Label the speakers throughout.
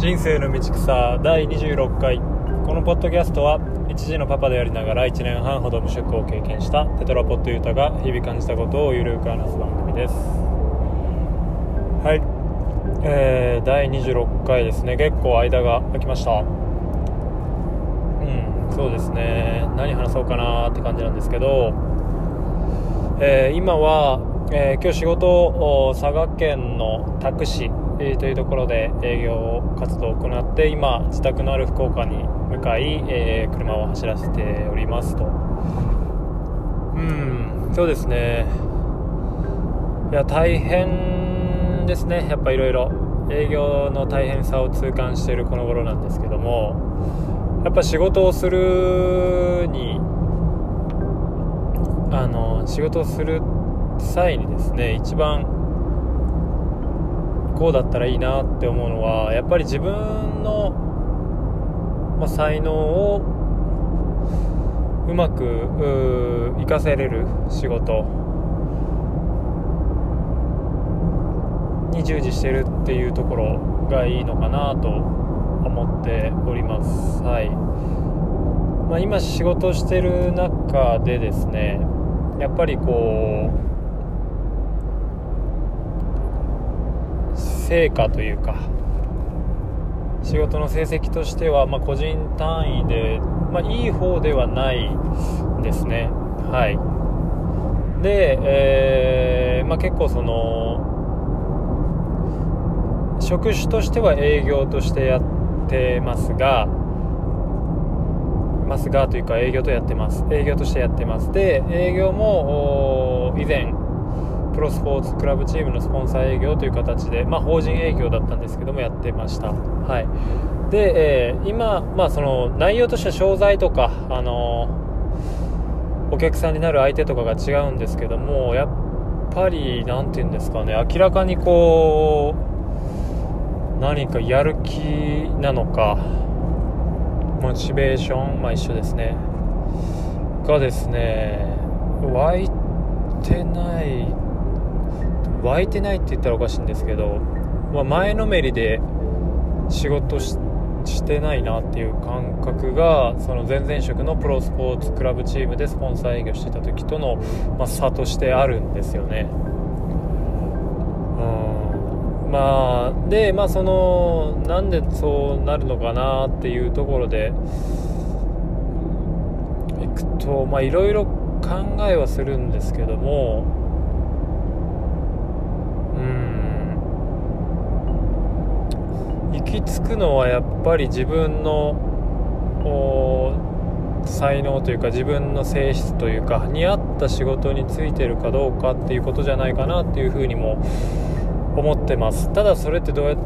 Speaker 1: 人生の道草第26回。このポッドキャストは一児のパパでありながら1年半ほど無職を経験したテトラポットユータが日々感じたことをゆるく話す番組です。はい。えー、第26回ですね。結構間が空きました。うんそうですね。何話そうかなって感じなんですけど、えー、今は、えー、今日仕事佐賀県の多久市えー、というところで営業活動を行って今自宅のある福岡に向かい、えー、車を走らせておりますと。うんそうですね。いや大変ですね。やっぱいろいろ営業の大変さを痛感しているこの頃なんですけども。やっぱ仕事をするにあの仕事をする際にですね一番こうだったらいいなって思うのはやっぱり自分の、まあ、才能をうまく生かせれる仕事に従事してるっていうところがいいのかなと思っております。はいまあ、今仕事してる中でですねやっぱりこう成果というか仕事の成績としては、まあ、個人単位で、まあ、いい方ではないですね。はい。で、えー、まあ、結構その職種としては営業としてやってますがますがというか営業とやってます。営業としてやってます。で営業も以前プロスポーツクラブチームのスポンサー営業という形で、まあ、法人営業だったんですけどもやってました、はい、で、えー、今、まあ、その内容としては商材とか、あの、お客さんになる相手とかが違うんですけどもやっぱり何て言うんですかね明らかにこう何かやる気なのかモチベーションまあ一緒ですね。がですね湧いてない湧いてないって言ったらおかしいんですけど、まあ、前のめりで仕事してないなっていう感覚がその前々職のプロスポーツクラブチームでスポンサー営業してた時との、まあ、差としてあるんですよね。うんまあでまあそのなんでそうなるのかなっていうところでいくとまあいろいろ考えはするんですけどもき着くのはやっぱり自分の才能というか自分の性質というかに合った仕事についてるかどうかっていうことじゃないかなっていうふうにも思ってます。ただそれってどうやっ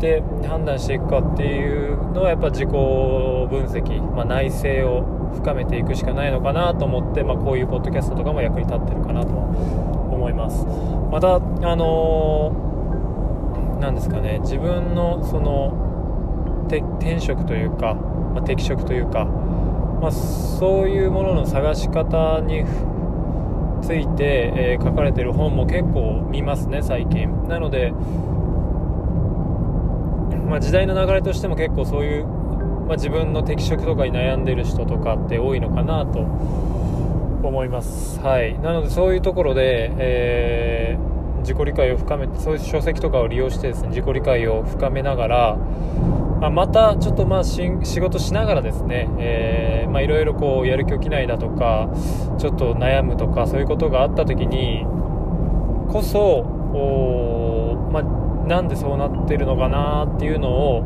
Speaker 1: て判断していくかっていうのはやっぱ自己分析、まあ、内省を深めていくしかないのかなと思って、まあ、こういうポッドキャストとかも役に立ってるかなと思います。またあのーなんですかね。自分のその転職というか、まあ、適職というか、まあ、そういうものの探し方について、えー、書かれてる本も結構見ますね最近。なので、まあ、時代の流れとしても結構そういう、まあ、自分の適職とかに悩んでる人とかって多いのかなと思います。はい。なのでそういうところで、えー自己理解を深めてそういう書籍とかを利用してですね自己理解を深めながら、まあ、またちょっとまあ仕事しながらですね、え、まあいろいろこうやる気起きないだとかちょっと悩むとかそういうことがあった時にこそまあ、なんでそうなってるのかなっていうのを、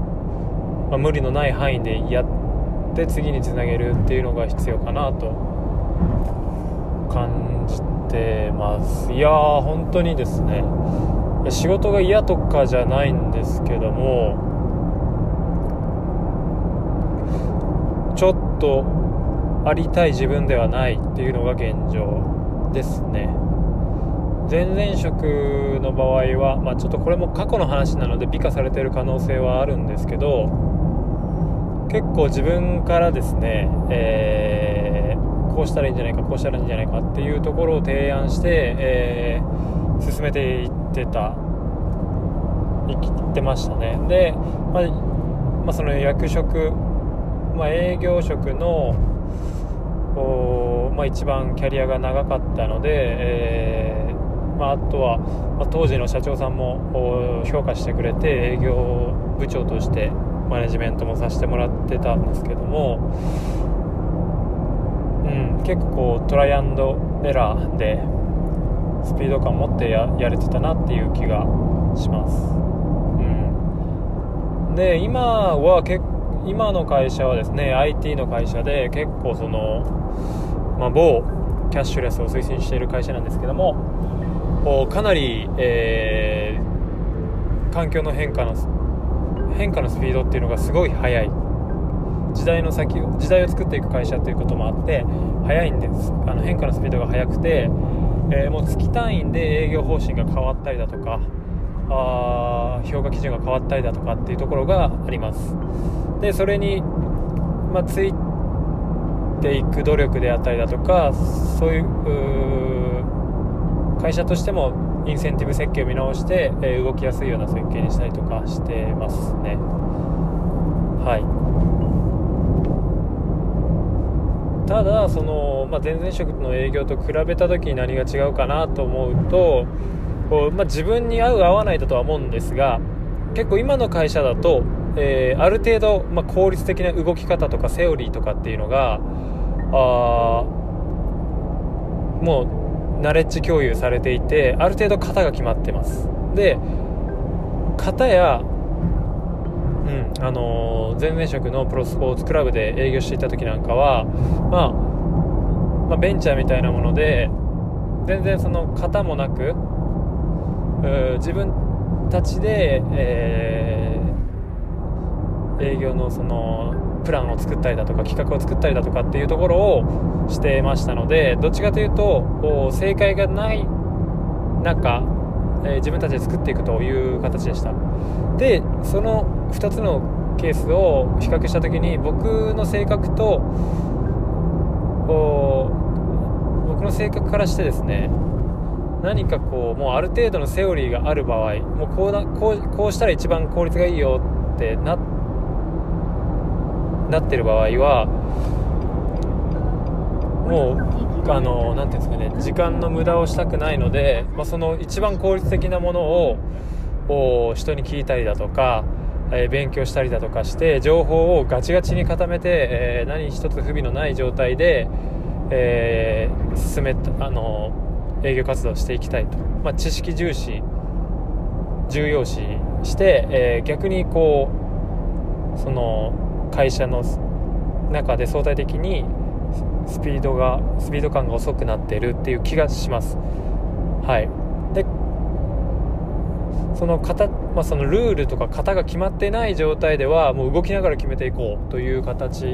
Speaker 1: まあ、無理のない範囲でやって次につなげるっていうのが必要かなと感じててます。いやー本当にですね。仕事が嫌とかじゃないんですけどもちょっとありたい自分ではないっていうのが現状ですね。前々職の場合は、まあ、ちょっとこれも過去の話なので美化されてる可能性はあるんですけど結構自分からですね、えーこうしたらいいんじゃないかこうしたらいいんじゃないかっていうところを提案して、えー、進めていってた。生きてましたね。で、まあ、まあ、その役職、まあ、営業職のまあ、一番キャリアが長かったので、えー、まあ、あとは、ま、当時の社長さんも評価してくれて営業部長としてマネジメントもさせてもらってたんですけども、うん、結構こうトライアンドエラーでスピード感を持ってやれてたなっていう気がします、うん、で今は結今の会社はですね IT の会社で結構その、まあ、某キャッシュレスを推進している会社なんですけどもかなり、えー、環境の変化の変化のスピードっていうのがすごい速い。時代の先を時代を作っていく会社ということもあって速いんです。あの変化のスピードが速くて、えー、もう月単位で営業方針が変わったりだとかあ評価基準が変わったりだとかっていうところがあります。でそれに、まあ、ついていく努力であったりだとかそういう会社としてもインセンティブ設計を見直して、えー、動きやすいような設計にしたりとかしてますね。はい。ただその、まあ、前々職の営業と比べた時に何が違うかなと思うとこう、まあ、自分に合う合わないだとは思うんですが結構今の会社だと、えー、ある程度、まあ、効率的な動き方とかセオリーとかっていうのがあもうナレッジ共有されていてある程度型が決まってます。で型やうん、あのー、前々職のプロスポーツクラブで営業していた時なんかは、まあ、まあ、ベンチャーみたいなもので全然その型もなく自分たちで、えー、営業のそのプランを作ったりだとか企画を作ったりだとかっていうところをしてましたのでどっちかというと正解がない中、えー、自分たちで作っていくという形でした。でその2つのケースを比較した時に僕の性格と僕の性格からしてですね何かこうもうある程度のセオリーがある場合もうこうだこうこうしたら一番効率がいいよってななってる場合はもうあの何ていうんですかね時間の無駄をしたくないので、まあ、その一番効率的なものを人に聞いたりだとかえ勉強したりだとかして情報をガチガチに固めて、えー、何一つ不備のない状態で、えー、進めあの営業活動していきたいと、まあ、知識重視重要視して、えー、逆にこうその会社の中で相対的にスピードがスピード感が遅くなっているっていう気がします。はい。でその型、まあ、そのルールとか型が決まってない状態ではもう動きながら決めていこうという形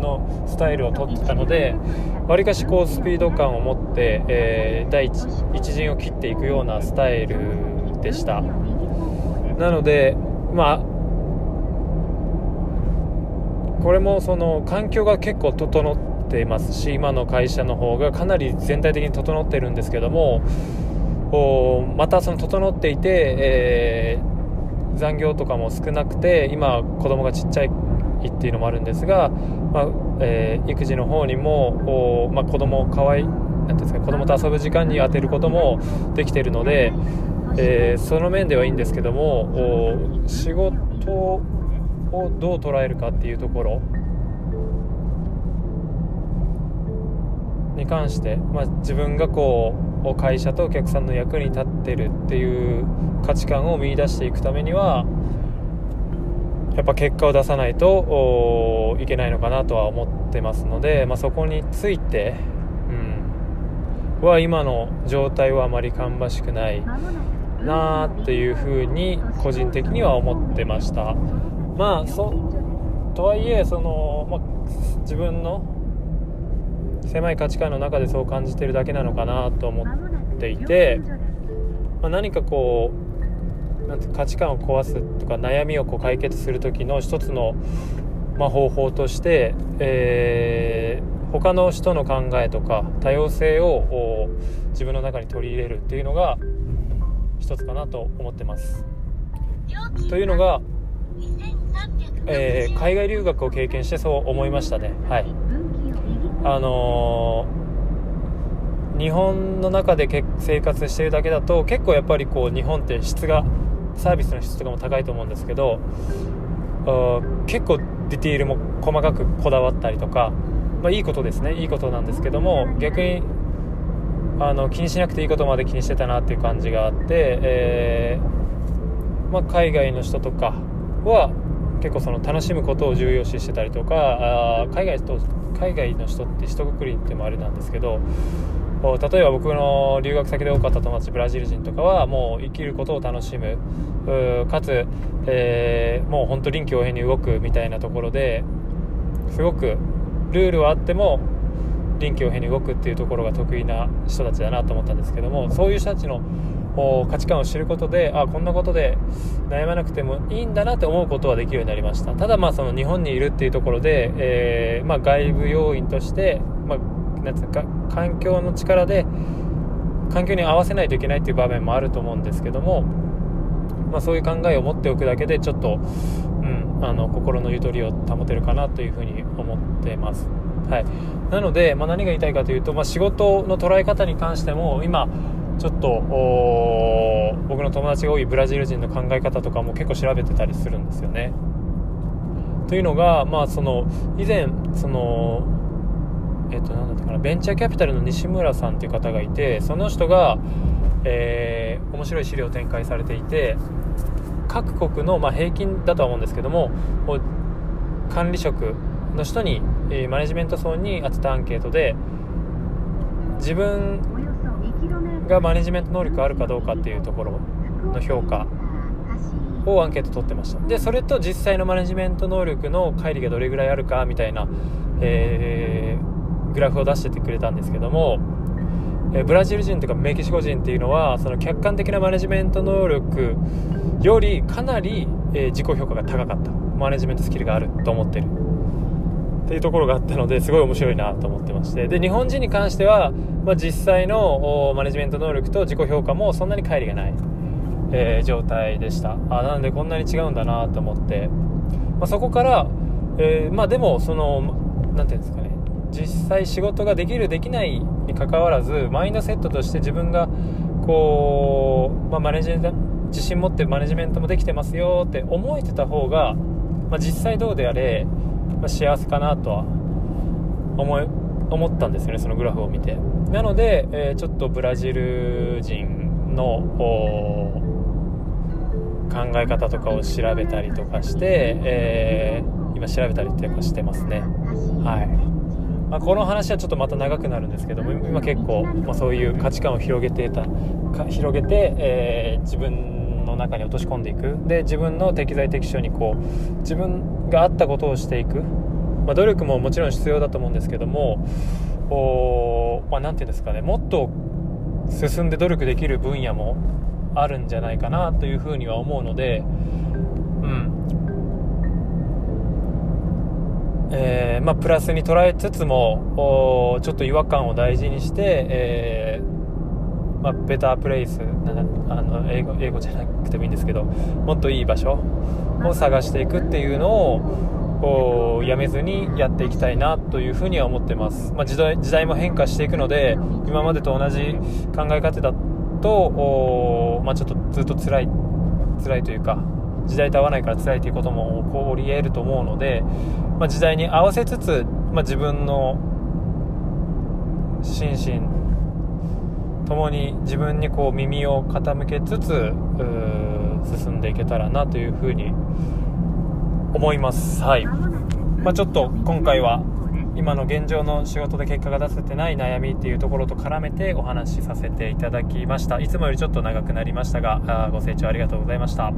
Speaker 1: のスタイルをとってたのでわりかしこうスピード感を持って、えー、第一一陣を切っていくようなスタイルでした。なのでまあこれもその環境が結構整っていますし今の会社の方がかなり全体的に整ってるんですけどもまたその整っていて、えー、残業とかも少なくて今子供がちっちゃいっていうのもあるんですが、まあえー、育児の方にも、まあ、子供をかわいなんていうんですか子供と遊ぶ時間に充てることもできているので、えー、その面ではいいんですけども仕事をどう捉えるかっていうところに関して、まあ、自分がこう会社とお客さんの役に立ってるっていう価値観を見いだしていくためにはやっぱ結果を出さないといけないのかなとは思ってますので、まあ、そこについて、うん、は今の状態はあまり芳しくないなっていうふうに個人的には思ってました。まあそとはいえその、まあ、自分の狭い価値観の中でそう感じてるだけなのかなと思っていて、まあ、何かこうなんて価値観を壊すとか悩みをこう解決する時の一つの、まあ、方法として、えー、他の人の考えとか多様性を自分の中に取り入れるっていうのが一つかなと思ってます。というのがえー、海外留学を経験してそう思いましたね。はいあのー、日本の中で生活してるだけだと結構やっぱりこう日本って質がサービスの質とかも高いと思うんですけど結構ディティールも細かくこだわったりとか、まあ、いいことですね。いいことなんですけども逆にあの気にしなくていいことまで気にしてたなっていう感じがあって、えー、まあ、海外の人とかは結構その楽しむことを重要視してたりとかあ海外と海外の人って一括りってもあれなんですけど例えば僕の留学先で多かった友達ブラジル人とかはもう生きることを楽しむ。かつ、えー、もう本当臨機応変に動くみたいなところですごくルールはあっても臨機応変に動くっていうところが得意な人たちだなと思ったんですけどもそういう人たちの価値観を知ることであこんなことで悩まなくてもいいんだなって思うことはできるようになりましたただまあその日本にいるっていうところで、えー、まあ、外部要因として、まあ、なんつうか環境の力で環境に合わせないといけないっていう場面もあると思うんですけども、まあ、そういう考えを持っておくだけでちょっと、うん、あの心のゆとりを保てるかなというふうに思っています。はい、なので、まあ、何が言いたいかというと、まあ、仕事の捉え方に関しても今ちょっと僕の友達が多いブラジル人の考え方とかも結構調べてたりするんですよね。というのが、まあ、その以前そのえっと、なんだったかなベンチャーキャピタルの西村さんっていう方がいてその人が、えー、面白い資料を展開されていて各国の、まあ、平均だとは思うんですけども管理職の人に、えー、マネジメント層に当てたアンケートで自分がマネジメント能力あるかどうかっていうところの評価。をアンケート取ってました。でそれと実際のマネジメント能力の乖離がどれぐらいあるかみたいな、えーグラフを出しててくれたんですけども、えブラジル人とかメキシコ人っていうのはその客観的なマネジメント能力よりかなり、え自己評価が高かった。マネジメントスキルがあると思ってるっていうところがあったのですごい面白いなと思ってまして。で日本人に関しては、まあ、実際のマネジメント能力と自己評価もそんなに乖離がない、えー、状態でした。あなのでこんなに違うんだなと思って、まあ、そこから、えー、まあでもその何ていうんですかね。実際仕事ができるできないにかかわらずマインドセットとして自分がこう、まあ、マネジメント自信持ってマネジメントもできてますよって思えてた方が、まあ、実際どうであれ、まあ、幸せかなとは思い思ったんですよねそのグラフを見て。なので、えー、ちょっとブラジル人の考え方とかを調べたりとかして、えー、今調べたりとかしてますね。はい。まあ、この話はちょっとまた長くなるんですけども今結構、まあ、そういう価値観を広げてた広げて、えー、自分の中に落とし込んでいく。で自分の適材適所にこう自分があったことをしていく、まあ、努力ももちろん必要だと思うんですけどもお、まあ、て言うんですかね。もっと進んで努力できる分野もあるんじゃないかなというふうには思うのでえー、まあ、プラスに捉えつつもちょっと違和感を大事にして、えー、まあ、ベタープレイスあの英語英語じゃなくてもいいんですけどもっといい場所を探していくっていうのをやめずにやっていきたいなというふうには思ってます、まあ、時代時代も変化していくので今までと同じ考え方だと、まあ、ちょっとずっと辛い辛いというか時代と合わないから辛いということも起こり得ると思うので、まあ、時代に合わせつつ、まあ、自分の心身ともに自分にこう耳を傾けつつ進んでいけたらなというふうに思います。はい。まあ、ちょっと今回は今の現状の仕事で結果が出せてない悩みっていうところと絡めてお話しさせていただきました。いつもよりちょっと長くなりましたがご清聴ありがとうございました。